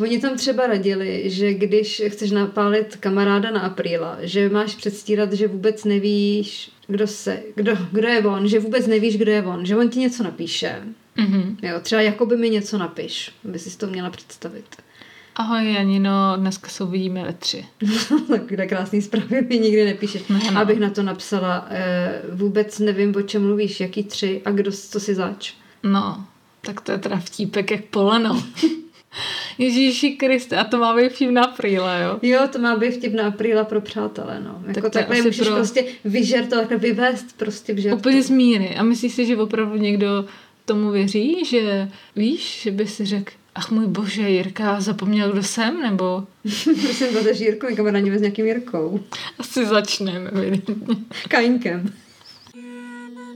Oni tam třeba radili, že když chceš napálit kamaráda na apríla, že máš předstírat, že vůbec nevíš, kdo se, kdo, kdo je on, že vůbec nevíš, kdo je on, že on ti něco napíše. Mhm. Jo, třeba jakoby mi něco napiš, aby si to měla představit. Ahoj Janino, dneska se uvidíme ve tři. Takové krásné zprávy mi nikdy nepíšeš. Ne, no. Abych na to napsala, eh, vůbec nevím, o čem mluvíš, jaký tři a kdo, co si zač. No, tak to je teda vtípek jak poleno. Ježíši Kriste, a to má být vtip na apríle, jo? Jo, to má být vtip na apríla pro přátelé, no. Jako to je takhle můžeš pro- prostě vyžert, takhle vyvést prostě v žertu. Úplně z míry. A myslíš si, že opravdu někdo tomu věří, že víš, že by si řekl, ach můj bože, Jirka zapomněl, kdo jsem, nebo Prosím, vezeš Jirku, my kamarádi s nějakým Jirkou. asi začneme, evidentně. Kaňkem.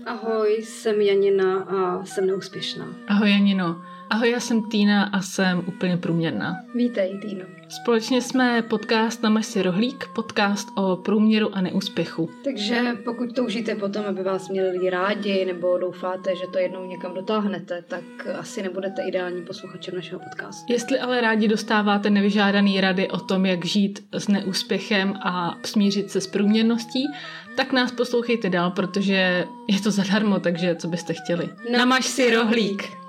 Ahoj, jsem Janina a jsem neúspěšná. Ahoj Janino. Ahoj, já jsem Týna a jsem úplně průměrná. Vítej, Týno. Společně jsme podcast Namaž si rohlík, podcast o průměru a neúspěchu. Takže pokud toužíte potom, aby vás měli lidi rádi, nebo doufáte, že to jednou někam dotáhnete, tak asi nebudete ideální posluchačem našeho podcastu. Jestli ale rádi dostáváte nevyžádaný rady o tom, jak žít s neúspěchem a smířit se s průměrností, tak nás poslouchejte dál, protože je to zadarmo, takže co byste chtěli. Namaž si rohlík.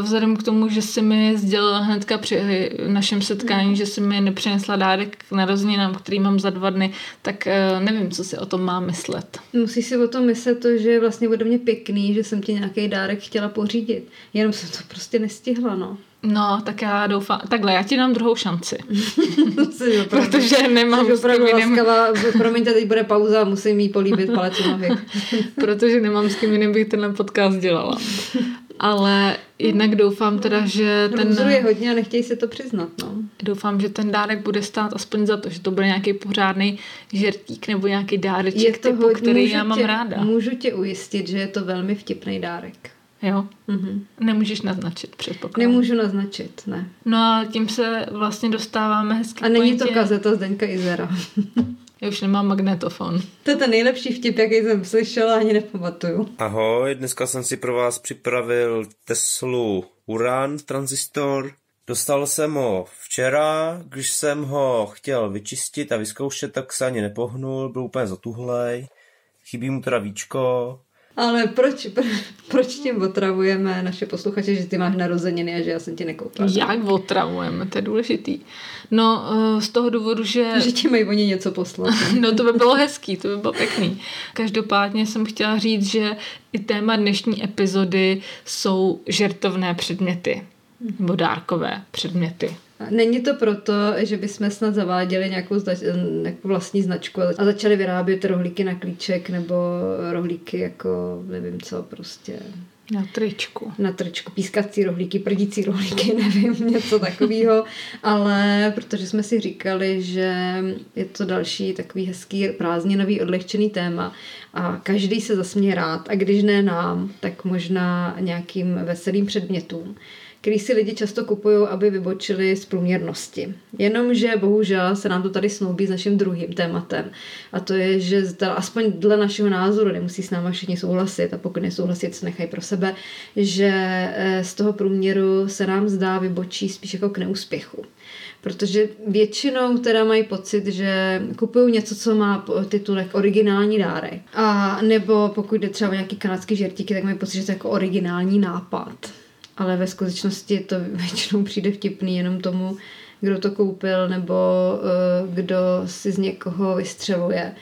Vzhledem k tomu, že si mi sdělila hnedka při našem setkání, že si mi nepřinesla dárek k narozeninám, který mám za dva dny, tak eh, nevím, co si o tom mám myslet. Musíš si o tom myslet to, že je vlastně ode mě pěkný, že jsem ti nějaký dárek chtěla pořídit. Jenom jsem to prostě nestihla, no. No, tak já doufám. Takhle, já ti dám druhou šanci. Protože nemám s kým jiným, laskavá. Promiňte, teď bude pauza, musím jí políbit palec protože nemám s kým jiným bych tenhle podcast dělala. Ale jednak doufám teda, že Ten... je hodně a nechtějí se to přiznat, no. doufám, že ten dárek bude stát aspoň za to, že to bude nějaký pořádný žertík nebo nějaký dáreček Je to typu, hodně, který můžu já mám tě, ráda. Můžu tě ujistit, že je to velmi vtipný dárek. Jo, Mhm. nemůžeš naznačit, předpokládám. Nemůžu naznačit, ne. No a tím se vlastně dostáváme hezky A není to pointě- kazeta Zdeňka Izera. Já už nemám magnetofon. To je ten nejlepší vtip, jaký jsem slyšela, ani nepamatuju. Ahoj, dneska jsem si pro vás připravil Teslu Uran transistor. Dostal jsem ho včera, když jsem ho chtěl vyčistit a vyzkoušet, tak se ani nepohnul, byl úplně zatuhlej. Chybí mu teda víčko. Ale proč, pro, proč tím otravujeme naše posluchače, že ty máš narozeniny a že já jsem ti nekoupila? Jak otravujeme, to je důležitý. No, eh, z toho důvodu, že... Že ti mají oni něco poslat. No to by bylo hezký, to by bylo pěkný. Každopádně jsem chtěla říct, že i téma dnešní epizody jsou žertovné předměty. Nebo dárkové předměty. Není to proto, že bychom snad zaváděli nějakou, znač, nějakou vlastní značku a začali vyrábět rohlíky na klíček nebo rohlíky jako nevím co prostě Na tričku. na trčku, pískací rohlíky, prdící rohlíky, nevím, něco takového, ale protože jsme si říkali, že je to další takový hezký prázdninový odlehčený téma a každý se zasměje rád a když ne nám, tak možná nějakým veselým předmětům který si lidi často kupují, aby vybočili z průměrnosti. Jenomže bohužel se nám to tady snoubí s naším druhým tématem. A to je, že teda, aspoň dle našeho názoru, nemusí s náma všichni souhlasit a pokud nesouhlasit, se nechají pro sebe, že eh, z toho průměru se nám zdá vybočí spíš jako k neúspěchu. Protože většinou teda mají pocit, že kupují něco, co má titulek originální dárek. A nebo pokud jde třeba o nějaký kanadský žertíky, tak mají pocit, že to je jako originální nápad ale ve skutečnosti to většinou přijde vtipný jenom tomu, kdo to koupil nebo uh, kdo si z někoho vystřeluje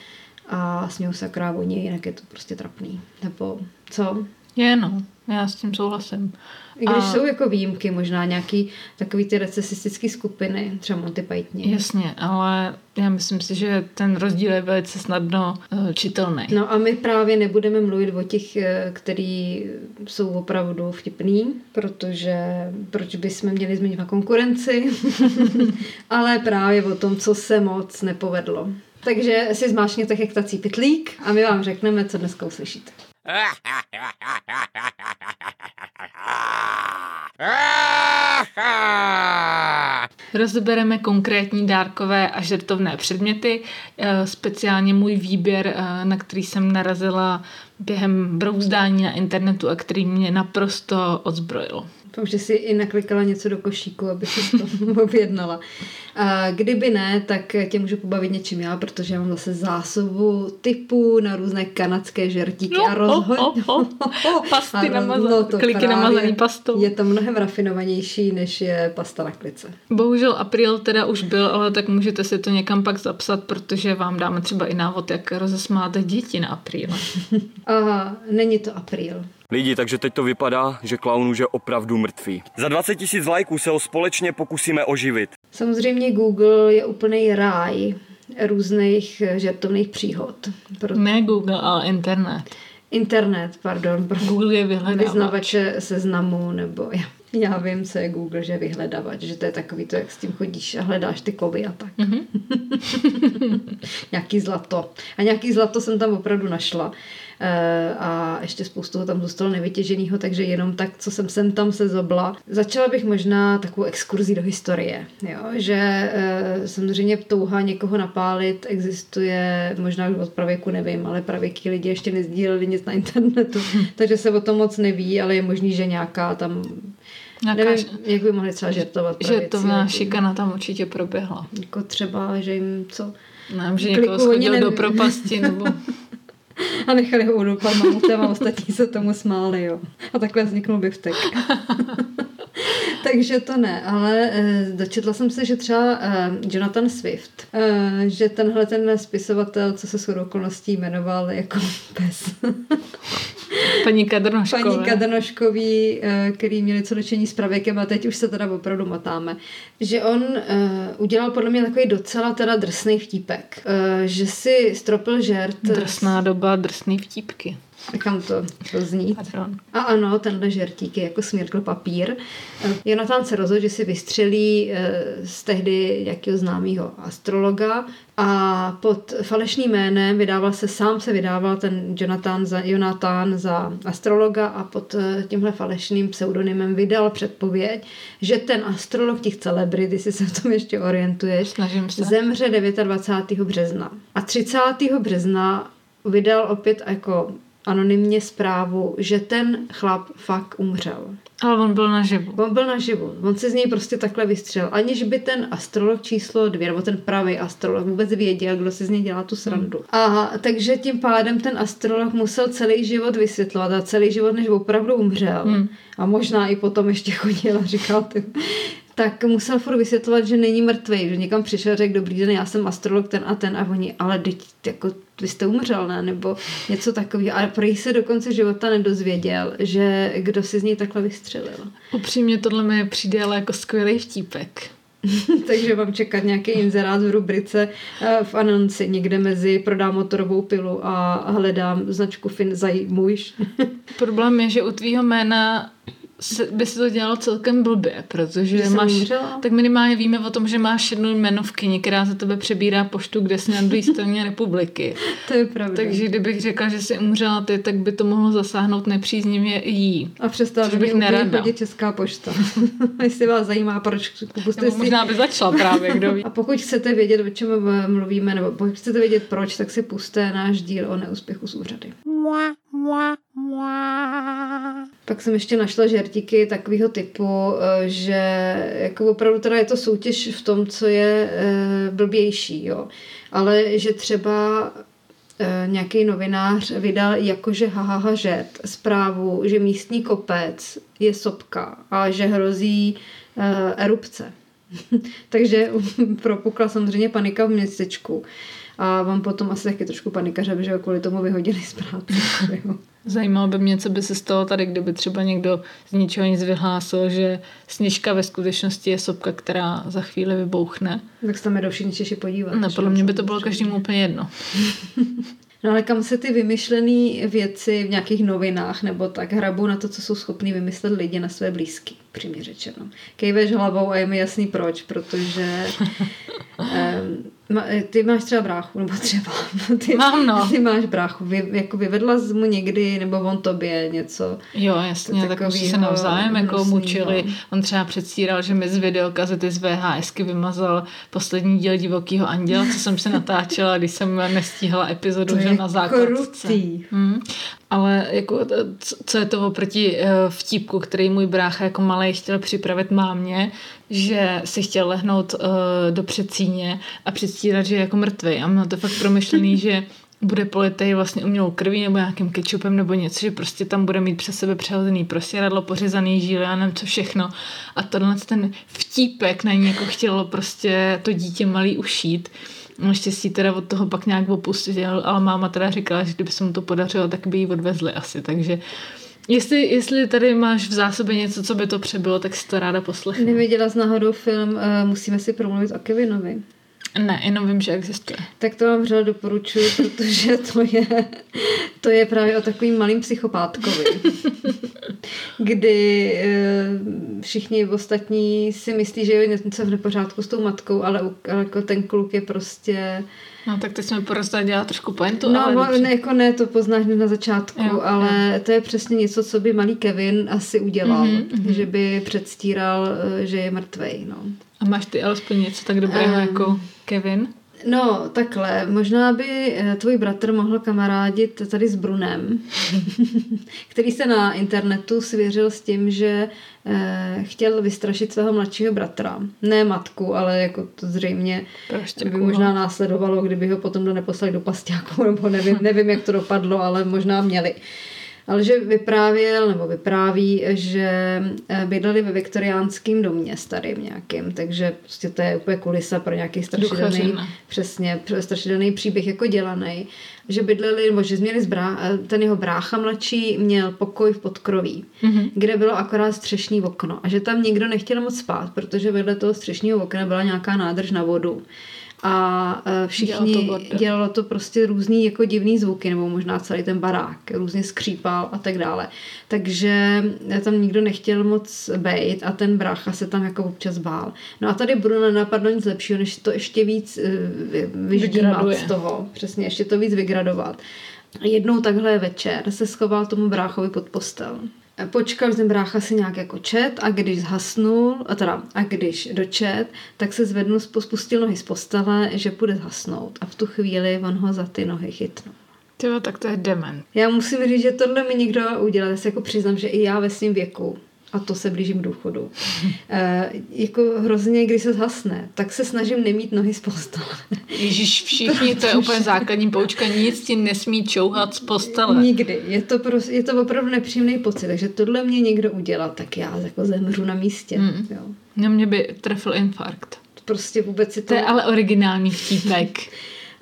a smějou se akorát oni, jinak je to prostě trapný. Nebo co? Je no, já s tím souhlasím. I když A- jsou jako výjimky, možná nějaký takový ty recesistické skupiny, třeba Monty Pythoni. Jasně, ale já myslím si, že ten rozdíl je velice snadno uh, čitelný. No a my právě nebudeme mluvit o těch, eh, který jsou opravdu vtipný, protože proč bychom měli zmiňovat konkurenci, ale právě o tom, co se moc nepovedlo. Takže si zmáčkněte hektací pitlík a my vám řekneme, co dneska uslyšíte. Rozebereme konkrétní dárkové a žertovné předměty, eh, speciálně můj výběr, eh, na který jsem narazila během brouzdání na internetu a který mě naprosto odzbrojil. Doufám, že si i naklikala něco do košíku, aby si to objednala. A kdyby ne, tak tě můžu pobavit něčím já, protože já mám zase zásobu typů na různé kanadské žertíky No, a rozhodně... oh, oh, oh. Pasty A roz- namaza- no to kliky namazaný pastou. Je to mnohem rafinovanější, než je pasta na klice. Bohužel apríl teda už byl, ale tak můžete si to někam pak zapsat, protože vám dáme třeba i návod, jak rozesmát děti na apríl. A není to apríl. Lidi, takže teď to vypadá, že klaun už je opravdu mrtvý. Za 20 tisíc lajků se ho společně pokusíme oživit. Samozřejmě Google je úplný ráj různých žertovných příhod. Pro Ne Google, ale internet. internet, pardon, pro Google je vyhledávač. vyznavače seznamu, nebo já, já vím, co je Google, že je vyhledávač, že to je takový to, jak s tím chodíš a hledáš ty kovy a tak. Mhm. nějaký zlato. A nějaký zlato jsem tam opravdu našla. E, a ještě spoustu ho tam zůstalo nevytěženého, takže jenom tak, co jsem sem tam se zobla. Začala bych možná takovou exkurzi do historie, jo? že e, samozřejmě touha někoho napálit existuje, možná už od pravěku nevím, ale pravěký lidi ještě nezdíleli nic na internetu, takže se o tom moc neví, ale je možný, že nějaká tam Nějaká Nevím, jak by mohli třeba žertovat že pravěci, to v nás jako- šikana tam určitě proběhla. Jako třeba, že jim co... Nevím, že někoho schodil do propasti, nebo A nechali ho udupat mamutem a ostatní se tomu smáli, jo. A takhle vzniknul biftek. Takže to ne, ale eh, dočetla jsem se, že třeba eh, Jonathan Swift, eh, že tenhle ten spisovatel, co se shodou okolností jmenoval jako pes, paní Kadrnoškové. paní Kadrnoškový, který měli co dočení s pravěkem a teď už se teda opravdu matáme, že on eh, udělal podle mě takový docela teda drsný vtípek, eh, že si stropil žert Drsná doba, drsný vtípky. Nechám to, to znít. Pardon. A ano, tenhle žertík je jako směrkl papír. Jonathan se rozhodl, že si vystřelí eh, z tehdy nějakého známého astrologa a pod falešným jménem vydával se, sám se vydával ten Jonathan za, Jonathan za astrologa a pod eh, tímhle falešným pseudonymem vydal předpověď, že ten astrolog těch celebrit, jestli se v tom ještě orientuješ, Snažím se. zemře 29. března. A 30. března vydal opět jako anonymně zprávu, že ten chlap fakt umřel. Ale on byl naživu. On byl naživu. On se z něj prostě takhle vystřelil. Aniž by ten astrolog číslo dvě, nebo ten pravý astrolog vůbec věděl, kdo si z něj dělá tu srandu. A takže tím pádem ten astrolog musel celý život vysvětlovat a celý život, než opravdu umřel. Hmm. A možná i potom ještě chodil a říkal, ty, tak musel furt vysvětlovat, že není mrtvý, že někam přišel, řekl, dobrý den, já jsem astrolog ten a ten a oni, ale teď, jako, vy jste umřel, ne? Nebo něco takového. A prý se do konce života nedozvěděl, že kdo si z něj takhle vystřelil. Upřímně tohle mi přijde ale jako skvělý vtípek. Takže mám čekat nějaký inzerát v rubrice eh, v anonci někde mezi prodám motorovou pilu a hledám značku Fin zajmujš. Problém je, že u tvýho jména se, by se to dělalo celkem blbě, protože Že máš, tak minimálně víme o tom, že máš jednu jmenovkyni, která za tebe přebírá poštu, kde jsi na druhé straně republiky. to je pravda. Takže kdybych řekla, že jsi umřela ty, tak by to mohlo zasáhnout nepříznivě i jí. a přestala bych nerada. chodit Česká pošta. Jestli vás zajímá, proč Nebo si možná by začala právě, kdo ví. A pokud chcete vědět, o čem mluvíme, nebo pokud chcete vědět proč, tak si puste náš díl o neúspěchu z úřady. Pak jsem ještě našla žertíky takového typu, eh, že jako opravdu teda je to soutěž v tom, co je eh, blbější, jo. Ale že třeba eh, nějaký novinář vydal jakože hahaha žert zprávu, že místní kopec je sopka a že hrozí erupce. Takže propukla samozřejmě panika v městečku. A mám potom asi taky trošku panikaře, že ho kvůli tomu vyhodili z práce. Zajímalo by mě, co by se stalo tady, kdyby třeba někdo z ničeho nic vyhlásil, že sněžka ve skutečnosti je sopka, která za chvíli vybouchne. Tak se tam jdou všichni Češi podívat. No, podle mě by to bylo každému úplně jedno. No ale kam se ty vymyšlené věci v nějakých novinách nebo tak hrabou na to, co jsou schopní vymyslet lidi na své blízky, přímě řečeno. Kejveš hlavou a je mi jasný proč, protože um, ty máš třeba bráchu, nebo třeba ty, Mám, no. ty máš bráchu, vy, jako vyvedla jsi mu někdy, nebo on tobě něco. Jo, jasně, tak už se navzájem jako mučili. On třeba předstíral, že mi z videokazety z VHSky vymazal poslední díl Divokýho anděla, co jsem se natáčela, když jsem nestíhala epizodu To že na základce. Hmm. Ale jako, co je to oproti eh, vtípku, který můj brácha jako malý chtěl připravit mámě, že si chtěl lehnout uh, do předsíně a předstírat, že je jako mrtvý. A mám to fakt promyšlený, že bude politej vlastně umělou krví nebo nějakým kečupem nebo něco, že prostě tam bude mít přes sebe přehozený prostěradlo, pořezaný žíly a nevím co všechno. A tohle ten vtípek na ní jako chtělo prostě to dítě malý ušít. Naštěstí teda od toho pak nějak opustil, ale máma teda říkala, že kdyby se mu to podařilo, tak by ji odvezli asi, takže Jestli, jestli tady máš v zásobě něco, co by to přebylo, tak si to ráda poslechnu. Neviděla z náhodou film uh, Musíme si promluvit o Kevinovi. Ne, jenom vím, že existuje. Tak to vám vřele doporučuji, protože to je, to je právě o takovým malým psychopátkovi, kdy e, všichni ostatní si myslí, že je něco v nepořádku s tou matkou, ale, ale jako ten kluk je prostě... No tak teď jsme prostě dělat trošku pointu, No, ale ne, jako ne, to poznáš na začátku, jo, ale jo. to je přesně něco, co by malý Kevin asi udělal, mm-hmm, že by předstíral, e, že je mrtvej, no. A máš ty alespoň něco tak dobrého um, jako Kevin? No, takhle. Možná by eh, tvůj bratr mohl kamarádit tady s Brunem, který se na internetu svěřil s tím, že eh, chtěl vystrašit svého mladšího bratra. Ne matku, ale jako to zřejmě Praštěku, by možná následovalo, kdyby ho potom do neposlali do pasťáku, nebo nevím, nevím, jak to dopadlo, ale možná měli ale že vyprávěl nebo vypráví, že eh, bydleli ve viktoriánském domě starým nějakým, takže prostě to je úplně kulisa pro nějaký strašidelný, přesně, strašidelný příběh jako dělaný, že bydleli, nebo že měli zbrá, eh, ten jeho brácha mladší měl pokoj v podkroví, mm-hmm. kde bylo akorát střešní okno. A že tam nikdo nechtěl moc spát, protože vedle toho střešního okna byla nějaká nádrž na vodu a e, všichni dělalo to, dělalo to prostě různý jako divný zvuky, nebo možná celý ten barák různě skřípal a tak dále. Takže tam nikdo nechtěl moc bejt a ten brácha se tam jako občas bál. No a tady Bruno nenapadlo nic lepšího, než to ještě víc e, vyždímat z toho. Přesně, ještě to víc vygradovat. Jednou takhle večer se schoval tomu bráchovi pod postel. Počkal ten brácha si nějak jako čet a když zhasnul, a teda a když dočet, tak se zvednul, spustil nohy z postele, že půjde zhasnout a v tu chvíli on ho za ty nohy chytnul. Tyjo, tak to je dement. Já musím říct, že tohle mi někdo udělal. Já si jako přiznám, že i já ve svém věku a to se blížím k důchodu. E, jako hrozně, když se zhasne, tak se snažím nemít nohy z postele. Ježíš, všichni, to je úplně základní poučka, nic ti nesmí čouhat z postele. Nikdy. Je to, prostě, je to opravdu nepříjemný pocit, takže tohle mě někdo udělal, tak já jako zemřu na místě. Mm. Jo. No mě by trefil infarkt. Prostě vůbec si to... To je ale originální vtípek.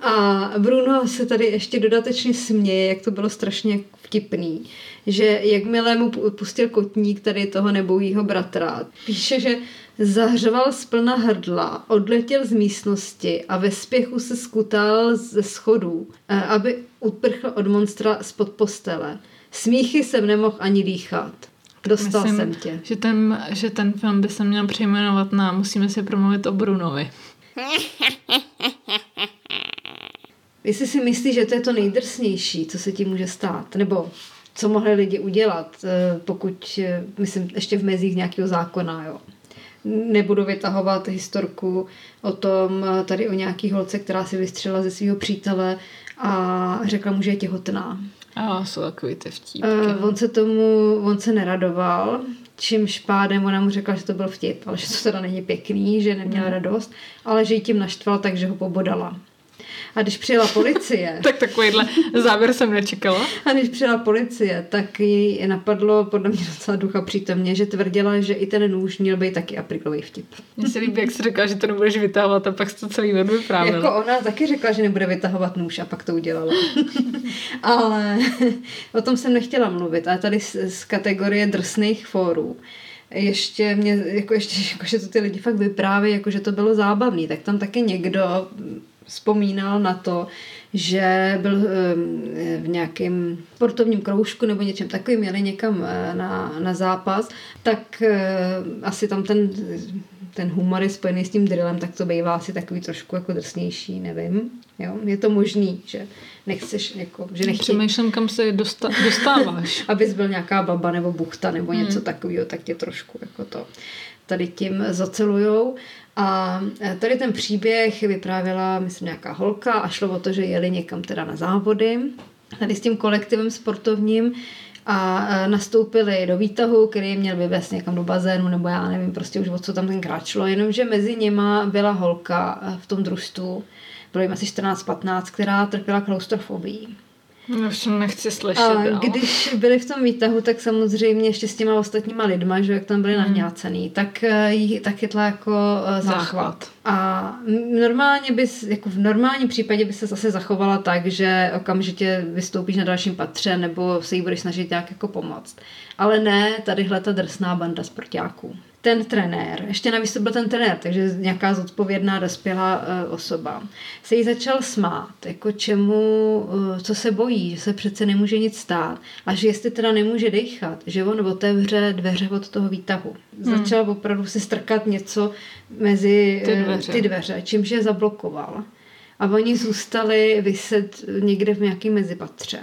A Bruno se tady ještě dodatečně směje, jak to bylo strašně vtipný, že jakmile mu pustil kotník tady toho nebojího bratra, píše, že zahřval z plna hrdla, odletěl z místnosti a ve spěchu se skutal ze schodů, eh, aby uprchl od monstra spod postele. Smíchy jsem nemohl ani dýchat. Dostal Myslím, jsem tě. Že ten, že ten film by se měl přejmenovat na Musíme si promluvit o Brunovi. Jestli si myslíš, že to je to nejdrsnější, co se ti může stát, nebo co mohli lidi udělat, eh, pokud, eh, myslím, ještě v mezích nějakého zákona, jo. Nebudu vytahovat historku o tom, eh, tady o nějaký holce, která si vystřela ze svého přítele a řekla mu, že je těhotná. A jsou takový ty vtípky. Uh, on se tomu, on se neradoval, čímž pádem ona mu řekla, že to byl vtip, ale že to teda není pěkný, že neměla hmm. radost, ale že jí tím naštval, takže ho pobodala. A když přijela policie... tak takovýhle závěr jsem nečekala. A když přijela policie, tak jí napadlo podle mě docela ducha přítomně, že tvrdila, že i ten nůž měl být taky aprikový vtip. Mně se líbí, jak jsi řekla, že to nebudeš vytahovat a pak jsi to celý ven vyprávěla. Jako ona taky řekla, že nebude vytahovat nůž a pak to udělala. Ale o tom jsem nechtěla mluvit. A tady z, z kategorie drsných fórů ještě mě, jako ještě, jako, že to ty lidi fakt vyprávějí, jako že to bylo zábavný, tak tam taky někdo vzpomínal na to, že byl v nějakém sportovním kroužku nebo něčem takovým, jeli někam eh, na, na zápas, tak eh, asi tam ten, ten humor je spojený s tím drillem, tak to bývá asi takový trošku jako drsnější, nevím. Jo? Je to možný, že nechceš, jako, že nechci... Přemýšlím, kam se dosta- dostáváš. Abys byl nějaká baba nebo buchta nebo něco hmm. takového, tak tě trošku jako to tady tím zacelujou. A e, tady ten příběh vyprávěla, myslím, nějaká holka a šlo o to, že jeli někam teda na závody tady s tím kolektivem sportovním a e, nastoupili do výtahu, který měl vyvést někam do bazénu, nebo já nevím prostě už o co tam tenkrát šlo, jenomže mezi nima byla holka e, v tom družstvu, bylo jim asi 14-15, která trpěla klaustrofobií. No, už nechci slyšet. A když byli v tom výtahu, tak samozřejmě ještě s těma ostatníma lidma, že jak tam byli hmm. nahňácený, tak e, jí tak chytla jako záchvat. záchvat. A normálně bys, jako v normálním případě by se zase zachovala tak, že okamžitě vystoupíš na dalším patře nebo se jí budeš snažit nějak jako pomoct. Ale ne, tadyhle ta drsná banda sportáků ten trenér, ještě navíc to byl ten trenér, takže nějaká zodpovědná dospělá uh, osoba, se jí začal smát, jako čemu, uh, co se bojí, že se přece nemůže nic stát a že jestli teda nemůže dechat, že on otevře dveře od toho výtahu. Hmm. Začal opravdu si strkat něco mezi ty eh, dveře, ty dveře čímž je zablokoval. A oni zůstali vyset někde v nějakém mezipatře.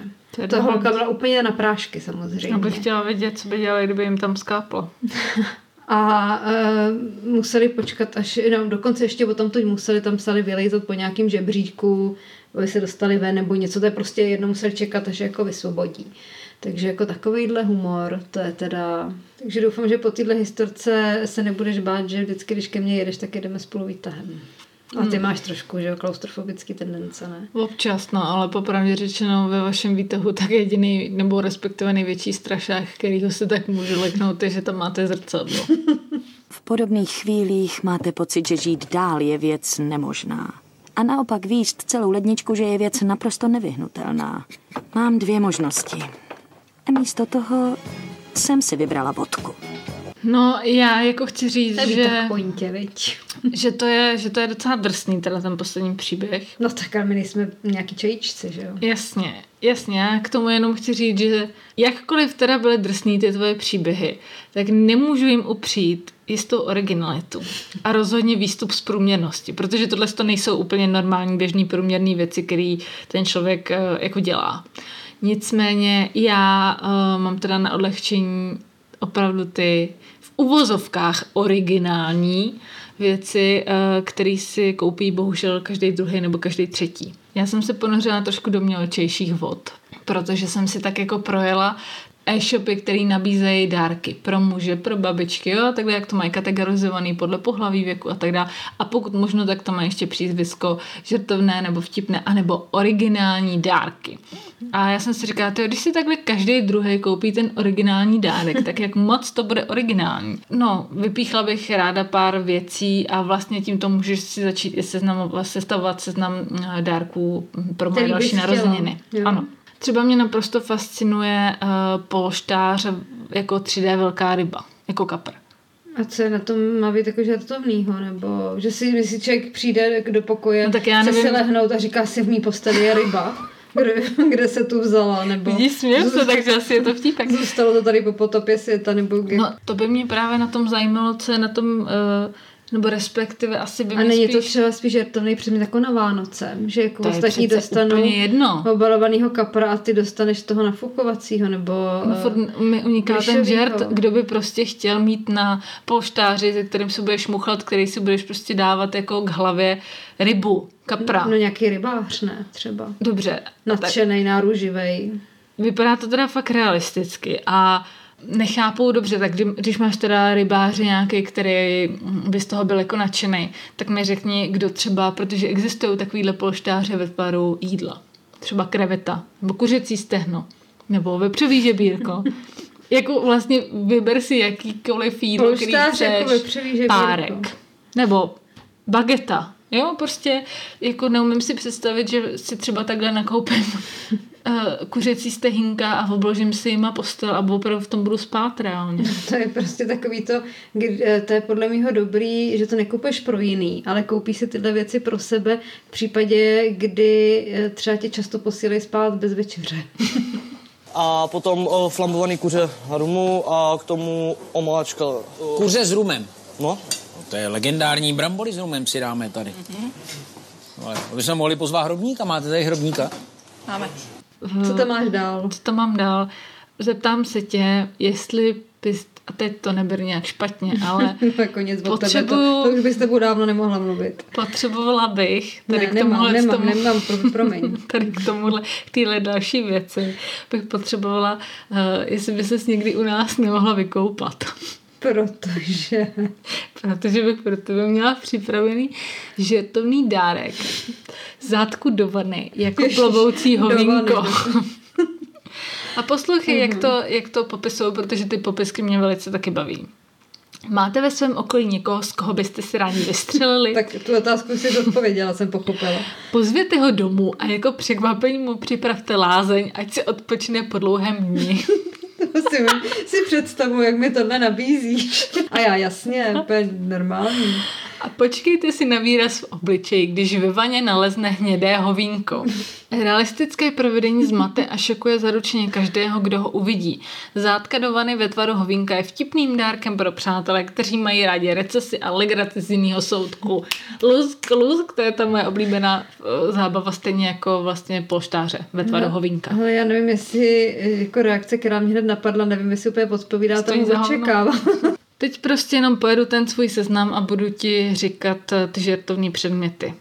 Ta holka byla úplně na prášky samozřejmě. Abych chtěla vědět, co by dělali, kdyby jim tam skáplo. a uh, museli počkat až, no, dokonce ještě o tom to museli, tam psali vylejzat po nějakým žebříčku, aby se dostali ven nebo něco, to je prostě jedno museli čekat, až jako vysvobodí. Takže jako takovýhle humor, to je teda... Takže doufám, že po téhle historce se nebudeš bát, že vždycky, když ke mně jedeš, tak jedeme spolu výtahem. A ty hmm. máš trošku, že jo, klaustrofobický tendence, ne? Občas, no, ale popravdě řečeno ve vašem výtahu tak jediný, nebo respektive největší strašák, kterýho se tak můžu leknout, je, že tam máte zrcadlo. v podobných chvílích máte pocit, že žít dál je věc nemožná. A naopak výst celou ledničku, že je věc naprosto nevyhnutelná. Mám dvě možnosti. A místo toho jsem si vybrala vodku. No, já jako chci říct, to že... Tak pointě, viď? že, to je, že to je docela drsný, teda ten poslední příběh. No tak ale my nejsme nějaký čajíčci, že jo? Jasně, jasně. Já k tomu jenom chci říct, že jakkoliv teda byly drsný ty tvoje příběhy, tak nemůžu jim upřít jistou originalitu a rozhodně výstup z průměrnosti, protože tohle to nejsou úplně normální běžný průměrné věci, který ten člověk uh, jako dělá. Nicméně já uh, mám teda na odlehčení opravdu ty uvozovkách originální věci, uh, které si koupí bohužel každý druhý nebo každý třetí. Já jsem se ponořila trošku do mělčejších vod, protože jsem si tak jako projela e-shopy, které nabízejí dárky pro muže, pro babičky, jo, takhle jak to mají kategorizovaný podle pohlaví, věku a tak dále. A pokud možno, tak to mají ještě přízvisko žertovné nebo vtipné, anebo originální dárky. A já jsem si říkala, tyjo, když si takhle každý druhý koupí ten originální dárek, tak jak moc to bude originální. No, vypíchla bych ráda pár věcí a vlastně tímto můžeš si začít i seznamovat, sestavovat seznam eh, dárků pro moje další narozeniny. Ano. Třeba mě naprosto fascinuje uh, polštář jako 3D velká ryba, jako kapr. A co je na tom má být jako žartovnýho, nebo že si, když si člověk přijde do pokoje, no tak já nevím. si lehnout a říká si v mý posteli je ryba, kde, kde se tu vzala, nebo... Vidíš, směr se, takže asi je to vtipek. Zůstalo to tady po potopě světa, nebo... No, to by mě právě na tom zajímalo, co je na tom... Uh, nebo respektive asi by A není spíš... to třeba spíš žertovný předmět jako na Vánoce, že jako to ostatní dostanou jedno. obalovanýho kapra a ty dostaneš toho nafukovacího, nebo no, furt mi uniká ten žert, kdo by prostě chtěl mít na polštáři, se kterým se budeš muchlat, který si budeš prostě dávat jako k hlavě rybu, kapra. No, no nějaký rybář, ne, třeba. Dobře. Nadšenej, náruživej. Vypadá to teda fakt realisticky a nechápou dobře, tak kdy, když máš teda rybáře nějaký, který by z toho byl jako nadšený, tak mi řekni, kdo třeba, protože existují takovýhle polštáře ve tvaru jídla. Třeba kreveta, nebo kuřecí stehno, nebo vepřový žebírko. jako vlastně vyber si jakýkoliv jídlo, Polštář který jako chceš, jako párek. Nebo bageta. Jo, prostě jako neumím si představit, že si třeba takhle nakoupím uh, kuřecí stehínka a obložím si jima postel a opravdu v tom budu spát reálně. To je prostě takový to, eh, to je podle mého dobrý, že to nekupuješ pro jiný, ale koupíš si tyhle věci pro sebe v případě, kdy eh, třeba tě často posílají spát bez večeře. a potom uh, flambovaný kuře rumu a k tomu omáčka. Uh, kuře s rumem? No. To je legendární brambory s rumem si dáme tady. Mm-hmm. Ale bychom mohli pozvat hrobníka, máte tady hrobníka? Máme. Co tam máš dál? Co tam mám dál? Zeptám se tě, jestli bys a teď to neber nějak špatně, ale jako tebe, potřebuju, to, to už byste tebou dávno nemohla mluvit. potřebovala bych tady Ne, k nemám, tomuhle, nemám, tomu, nemám, pro, promiň. tady k tomuhle, k téhle další věci bych potřebovala, uh, jestli by ses někdy u nás nemohla vykoupat. Protože... Protože bych pro tebe měla připravený žetovný dárek zátku do vany, jako Ježiš, plovoucí do- A poslouchej, jak to, jak to popisují, protože ty popisky mě velice taky baví. Máte ve svém okolí někoho, z koho byste si rádi vystřelili? Tak tu otázku si odpověděla, jsem pochopila. Pozvěte ho domů a jako překvapení mu připravte lázeň, ať si odpočne po dlouhém dni. Si, si představu, jak mi tohle nabízíš. A já jasně, úplně normální. A počkejte si na výraz v obličeji, když ve vaně nalezne hnědé hovínko. Realistické provedení zmate a šokuje zaručeně každého, kdo ho uvidí. Zátka do vany ve tvaru hovínka je vtipným dárkem pro přátele, kteří mají rádi recesy a legraci z jiného soudku. Lusk, lusk, to je ta moje oblíbená eh, zábava, stejně jako vlastně polštáře ve tvaru No, hovínka. Ale já nevím, jestli eh, jako reakce, která mě hned napadla, nevím, jestli úplně odpovídá Stojí tomu očekávám. Teď prostě jenom pojedu ten svůj seznam a budu ti říkat eh, ty žertovní předměty.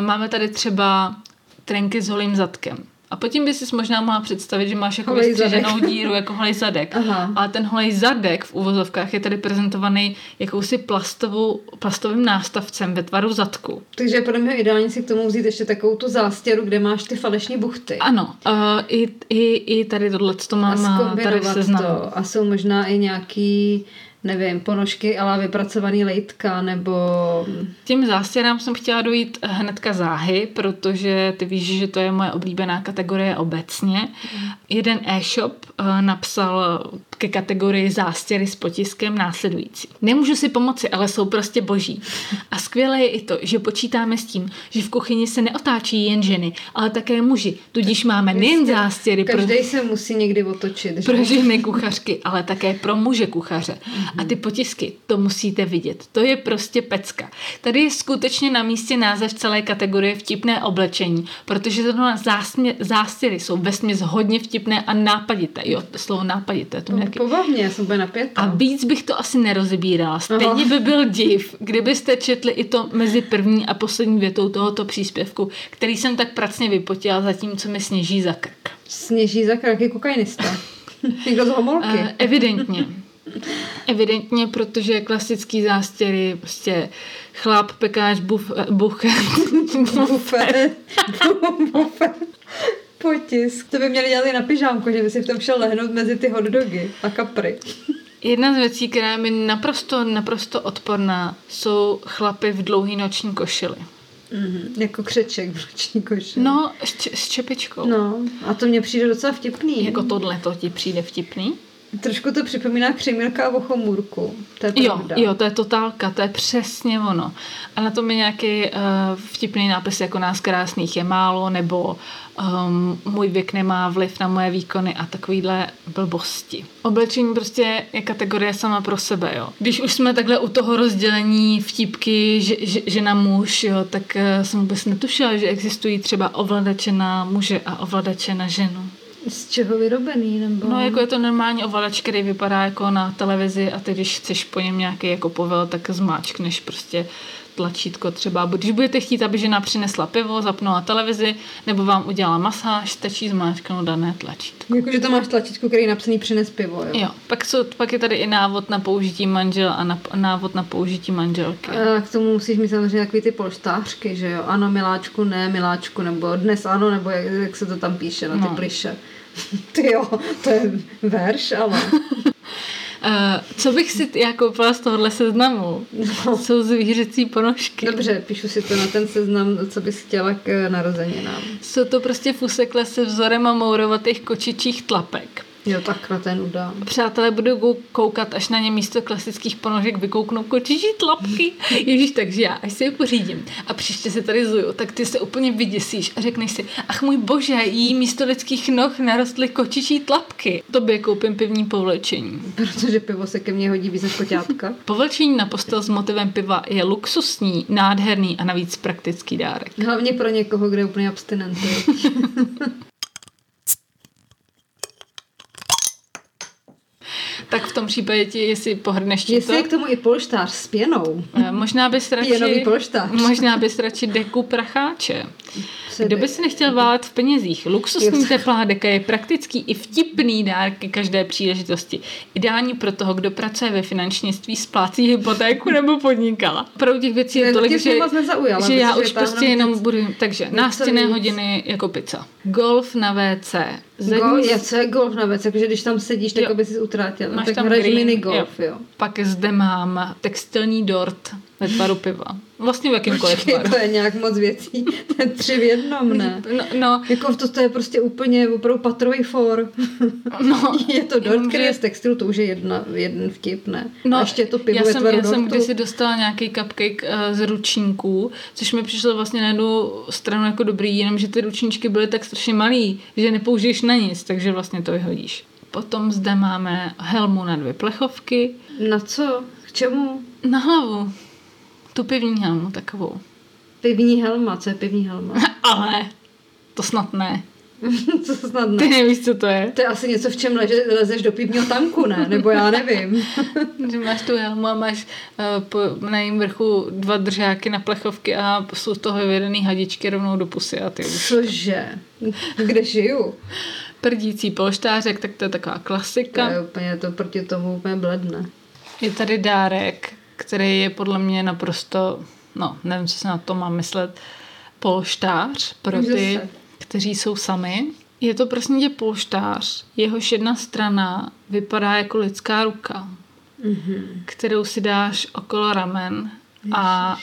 Máme tady třeba trenky s holým zadkem. A potom by si možná mohla představit, že máš jako vystřiženou díru jako holej zadek. Aha. Ale ten holej zadek v uvozovkách je tady prezentovaný jakousi plastovou, plastovým nástavcem ve tvaru zadku. Takže podle mě ideální si k tomu vzít ještě takovou tu zástěru, kde máš ty falešní buchty. Ano, uh, i, i, i tady tohle to a mám eh, tady seznamu. to. A jsou možná i nějaký, nevím, ponožky, ale vypracovaný lejtka, nebo... Těm zástěrám jsem chtěla dojít hnedka záhy, protože ty víš, že to je moje oblíbená kategorie obecně. Jeden e-shop eh, napsal ke kategorii zástěry s potiskem následující. Nemůžu si pomoci, ale jsou prostě boží. A skvělé je i to, že počítáme s tím, že v kuchyni se neotáčí jen ženy, ale také muži. Tudíž máme nejen zástěry pro, Každý se musí někdy otočit. že? pro ženy kuchařky, ale také pro muže kuchaře. A ty potisky, to musíte vidět. To je prostě pecka. Tady je skutečně na místě název celé kategorie vtipné oblečení, protože to zástěry jsou vesměs hodně vtipné a nápadité. Jo, slovo nápadité, to mě taky Pobav mě, já jsem úplně napětá. a víc bych to asi nerozebírala. Stejně by byl div, kdybyste četli i to mezi první a poslední větou tohoto příspěvku, který jsem tak pracně vypotila, zatímco mi sněží za krk. Sněží za kraky kokainista. Někdo z homolky. Uh, evidentně. Evidentně, protože klasický zástěry, prostě chlap, pekáč, buf, eh, buchet, Bufet. Bufet. Potisk. To by měli dělat i na pyžámku, že by si v tom šel lehnout mezi ty hotdogy a kapry. Jedna z věcí, která je mi naprosto, naprosto odporná, jsou chlapy v dlouhý noční košili. Mm, jako křeček v noční koši. No, s, č- s čepičkou. No, a to mně přijde docela vtipný. Jako tohle to ti přijde vtipný? Trošku to připomíná křemílka a vochomůrku. To je Jo, jo, to je totálka, to je přesně ono. A na tom je nějaký uh, vtipný nápis, jako nás krásných je málo, nebo um, můj věk nemá vliv na moje výkony a takovýhle blbosti. Oblečení prostě je kategorie sama pro sebe, jo. Když už jsme takhle u toho rozdělení vtipky že, že, žena muž, jo, tak uh, jsem vůbec netušila, že existují třeba ovladače na muže a ovladače na ženu. Z čeho vyrobený? Nebo... No, jako je to normální ovladač, který vypadá jako na televizi a ty, když chceš po něm nějaký jako povel, tak zmáčkneš prostě tlačítko třeba. Když budete chtít, aby žena přinesla pivo, zapnula televizi, nebo vám udělala masáž, stačí zmáčknout dané tlačítko. Jakože to máš tlačítko, který je napsaný přines pivo, jo? Jo, pak, jsou, pak je tady i návod na použití manžel a na, návod na použití manželky. A k tomu musíš mít samozřejmě takový ty polštářky, že jo? Ano, miláčku, ne, miláčku, nebo dnes ano, nebo jak, jak se to tam píše na ty No. pliše. Ty jo, to je verš, ale... Uh, co bych si já koupila z tohohle seznamu? Jsou zvířecí ponožky. Dobře, píšu si to na ten seznam, co bys chtěla k narozeninám. Jsou to prostě fusekle se vzorem a mourovatých kočičích tlapek. Jo, takhle ten udám. Přátelé budou kou- koukat, až na ně místo klasických ponožek vykouknou kočičí tlapky. Ježíš, takže já, až si je pořídím a příště se tady zuju, tak ty se úplně vyděsíš a řekneš si, ach můj bože, jí místo lidských noh narostly kočičí tlapky. Tobě koupím pivní povlečení. Protože pivo se ke mně hodí víc než koťátka. Povlečení na postel s motivem piva je luxusní, nádherný a navíc praktický dárek. Hlavně pro někoho, kde je úplně abstinent. Tak v tom případě ti, jestli pohrneš ti Jestli to, je k tomu i polštář s pěnou. eh, možná bys radši, Pěnový polštář. možná bys radši deku pracháče. Se- Kdo by si nechtěl válet v penězích? Luxusní Jo. teplá deka je praktický i vtipný dárky každé příležitosti. Ideální pro toho, kdo pracuje ve finančnictví, splácí hypotéku nebo podnikala. Opravdu těch věcí je Ne, tolik, že, moc nezaujala, že já už prostě jenom budu... Takže víc. hodiny jako pizza. Golf na WC. Zadní Go, je, co je golf na věc? Jakože když tam sedíš, tak Jo. aby si utrátil. Máš tak tam hraješ mini golf, jo. Pak zde mám textilní dort ve tvaru piva. Vlastně v jakýmkoliv Počkej, tvaru. to je nějak moc věcí. To je tři v jednom, ne? No, no, Jako to, to je prostě úplně opravdu patrový for. no, je to dort, který je z textilu, to už je jedna, jeden vtip, ne? No, a ještě je to pivo já ve jsem, tvaru já jsem dortu. kdysi dostala nějaký cupcake uh, z ručníků, což mi přišlo vlastně na jednu stranu jako dobrý, jenomže ty ručníčky byly tak strašně malý, že nepoužiješ na nic, takže vlastně to vyhodíš. Potom zde máme helmu na dvě plechovky, Na co? K čemu? na hlavu. Tu pivní helmu takovou. Pivní helma, co je pivní helma? Ale to snad ne. co snad Ty ne? nevíš, co to je. To je asi něco, v čem leže, lezeš do pivního tanku, ne? Nebo já nevím. Že máš tu helmu a máš uh, po, na jejím vrchu dva držáky na plechovky a jsou z toho vyvedený hadičky rovnou do pusy a ty už. Cože? Kde žiju? Prdící polštářek, tak to je taková To klasika. je úplně to proti tomu úplně bledne. Je tady dárek, který je podle mě naprosto, no, nevím, co se na to mám myslet, polštář pro ty, kteří jsou sami. Je to prosím tě polštář, jehož jedna strana vypadá jako lidská ruka, mm-hmm. kterou si dáš okolo ramen a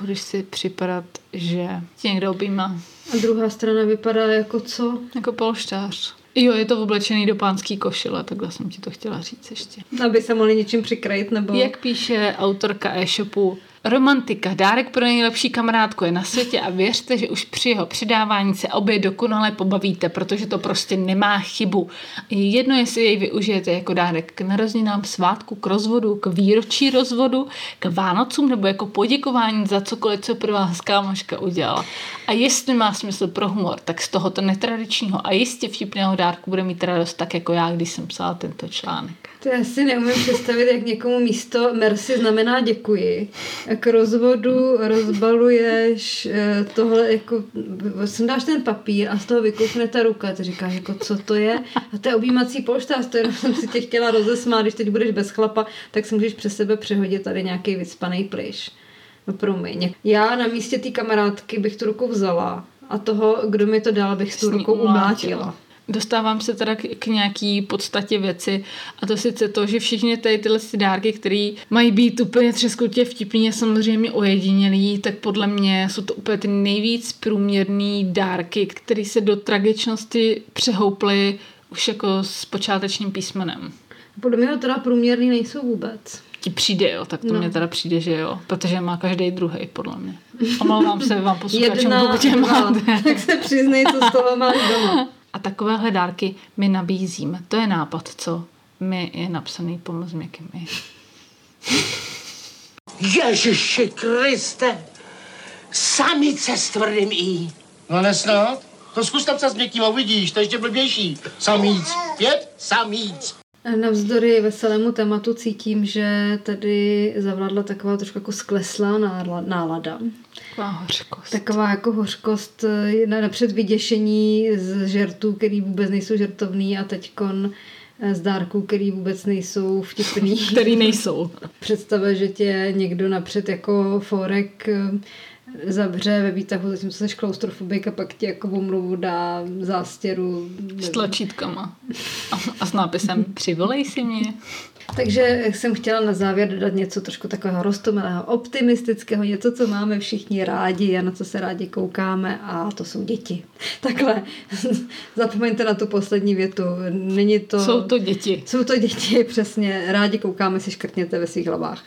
budeš si připadat, že tě někdo objímá. A druhá strana vypadá jako co? Jako polštář. Jo, je to oblečený do pánský košile, takhle jsem ti to chtěla říct ještě. Aby se mohli něčím přikrýt, nebo... Jak píše autorka e-shopu, romantika, dárek pro nejlepší kamarádku je na světě a věřte, že už při jeho přidávání se obě dokonale pobavíte, protože to prostě nemá chybu. Je jedno, jestli jej využijete jako dárek k narozeninám, svátku, k rozvodu, k výročí rozvodu, k Vánocům nebo jako poděkování za cokoliv, co pro vás kámoška udělala. A jestli má smysl pro humor, tak z tohoto netradičního a jistě vtipného dárku bude mít radost tak jako já, když jsem psala tento článek. To já si neumím představit, jak někomu místo merci znamená děkuji. K rozvodu rozbaluješ eh, tohle, jako sundáš ten papír a z toho vykoukne ta ruka. Ty říkáš, jako co to je? A to je objímací polštář, to jenom jsem si tě chtěla rozesmát, když teď budeš bez chlapa, tak si můžeš přes sebe přehodit tady nějaký vyspaný plyš. No promiň. Já na místě té kamarádky bych tu ruku vzala a toho, kdo mi to dal, bych s tou ní rukou umlátila. Dostávám se teda k, nějaký podstatě věci a to sice to, že všichni tady tyhle si dárky, které mají být úplně třeskutě vtipný a samozřejmě ojedinělý, tak podle mě jsou to úplně ty nejvíc průměrný dárky, které se do tragičnosti přehouply už jako s počátečním písmenem. Podle mě to teda průměrný nejsou vůbec. Ti přijde, jo, tak to No. mě teda přijde, že jo, protože má každý druhý, podle mě. Omlouvám se vám posluchačům, pokud je máte. tak se přiznej, co z toho máš doma. A takovéhle dárky my nabízíme. To je nápad, co mi je napsaný pomoc měkkým i. Ježiši Kriste, samice s tvrdým i. No nesnad. To zkus napsat s měkkým a uvidíš, to je ještě blbější. Samíc. Pět? Samíc. Navzdory veselému tématu cítím, že tady zavládla taková trošku jako skleslá nála- nálada. Taková hořkost. Taková jako hořkost eh, na- napřed vyděšení z žertů, který vůbec nejsou žertovný a teďkon eh, z dárků, který vůbec nejsou vtipný. Který nejsou. Představa, že tě někdo napřed jako forek eh, zavře ve výtahu, zatímco jsi klaustrofobik a pak ti jako omluvu dá zástěru. S tlačítkama. A, a s nápisem přivolej si mě. Takže jsem chtěla na závěr dodat něco trošku takového rostomilého, optimistického, něco, co máme všichni rádi a na co se rádi koukáme a to jsou děti. Takhle, zapomeňte na tu poslední větu. Není to... Jsou to děti. Jsou to děti, přesně. Rádi koukáme, si škrtněte ve svých hlavách.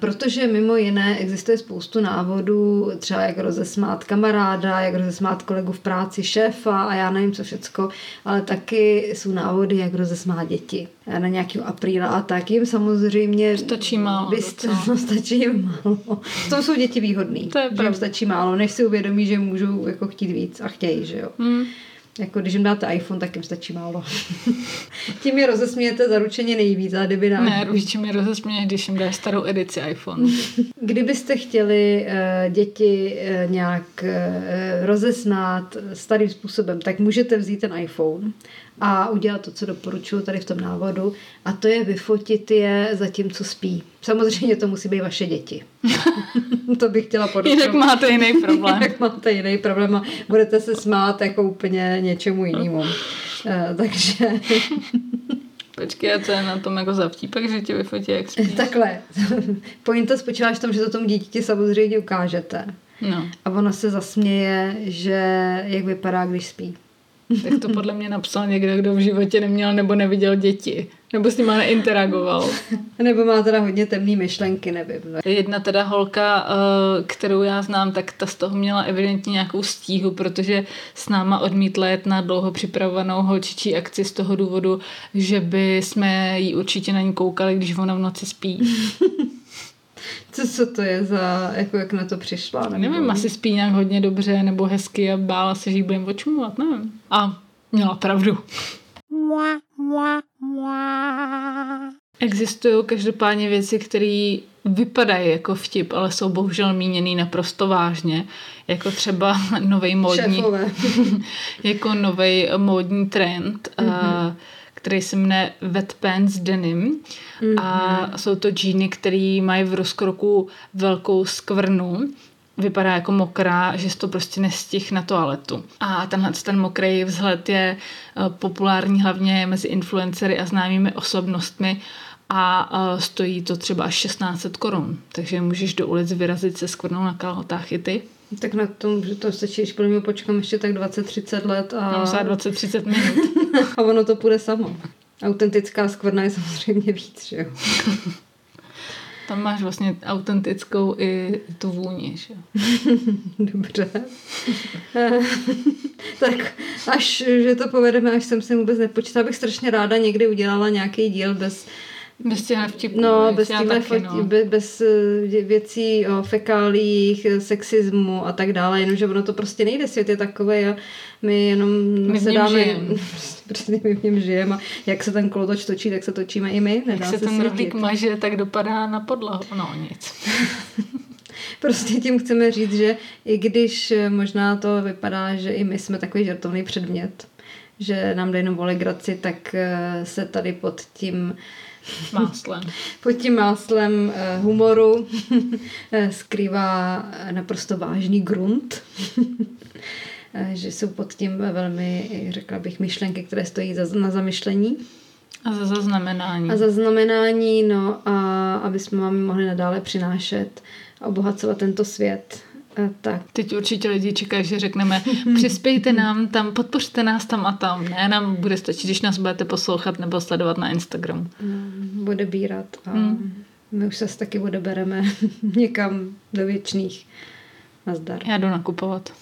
Protože mimo jiné existuje spoustu návodů, třeba jak rozesmát kamaráda, jak rozesmát kolegu v práci, šéfa a já nevím co všecko, ale taky jsou návody, jak rozesmát děti na nějakého apríla a tak jim samozřejmě... Stačí málo Byste, no, stačí jim málo. V tom jsou děti výhodný. To je že jim stačí málo, než si uvědomí, že můžou jako chtít víc a chtějí, že jo. Hmm. Jako když jim dáte iPhone, tak jim stačí málo. Tím je rozesmějete zaručeně nejvíc, a kdyby nám... Ne, rodiče mi rozesměje, když jim dáš starou edici iPhone. Kdybyste chtěli uh, děti uh, nějak uh, rozesnát starým způsobem, tak můžete vzít ten iPhone a udělat to, co doporučuji tady v tom návodu, a to je vyfotit je za tím, co spí. Samozřejmě to musí být vaše děti. to bych chtěla podotknout. Jinak máte jiný problém. Jinak máte jiný problém a budete se smát jako úplně něčemu jinému. Uh, takže... Počkej, a co je na tom jako za vtípek, že ti vyfotí, jak spíš? Takhle. Pointa spočívá v tom, že to tomu dítěti samozřejmě ukážete. No. A ono se zasměje, že jak vypadá, když spí. Tak to podle mě napsal někdo, kdo v životě neměl nebo neviděl děti. Nebo s nima neinteragoval. nebo má teda hodně temné myšlenky, nevím. No. Jedna teda holka, eh, kterou já znám, tak ta z toho měla evidentně nějakou stíhu, protože s náma odmítla jet na dlouho připravovanou holčičí akci z toho důvodu, že by jsme jí určitě na ní koukali, když ona v noci spí. Co, co to je za, jako jak na to přišla? Nebo... Nevím, asi spí nějak hodně dobře nebo hezky a bála se, že jí budeme očumovat, nevím. A měla pravdu. Existují každopádně věci, které vypadají jako vtip, ale jsou bohužel míněný naprosto vážně. Jako třeba nový módní, jako nový módní trend, mm-hmm. Který se jmenuje Wet Pants Denim. Mm-hmm. A jsou to džíny, které mají v rozkroku velkou skvrnu vypadá jako mokrá, že to prostě nestih na toaletu. A tenhle ten mokrý vzhled je eh, populární hlavně mezi influencery a známými osobnostmi a eh, stojí to třeba až 1600 korun. Takže můžeš do ulic vyrazit se skvrnou na kalhotách i ty. Tak na tom, že to stačí, když podle mě počkám ještě tak 20-30 let a... No, za 20-30 minut. a ono to půjde samo. Autentická skvrna je samozřejmě víc, že jo? Tam máš vlastně autentickou i tu vůni, že Dobře. tak až, že to povedeme, až jsem si vůbec nepočítala, bych strašně ráda někdy udělala nějaký díl bez bez těchto vtipů. No, bez, těchto taky, no. bez, bez eh, věcí o fekálích, sexismu a tak dále, jenomže ono to prostě nejde, svět je takový a my jenom my se dáme, prostě my v něm žijeme a jak se ten kolotoč točí, tak se točíme i my. Nedá jak se, se ten rohlík maže, tak dopadá na podlahu. No nic. prostě tím chceme říct, že i když možná to vypadá, že i my jsme takový žartovný předmět, že nám jde jenom o legraci, tak eh, se tady pod tím máslem. pod tím máslem eh, humoru eh, skrývá naprosto vážný grunt. že jsou pod tím velmi, řekla bych, myšlenky, které stojí za, na zamyšlení. A za zaznamenání. A za znamenání, no a aby jsme vám mohli nadále přinášet a obohacovat tento svět. A tak. Teď určitě lidi čekají, že řekneme, přispějte nám tam, podpořte nás tam a tam. Ne, nám bude stačit, když nás budete poslouchat nebo sledovat na Instagramu. Mm, odebírat a hmm. my už se taky odebereme někam do věčných. Nazdar. Já jdu nakupovat.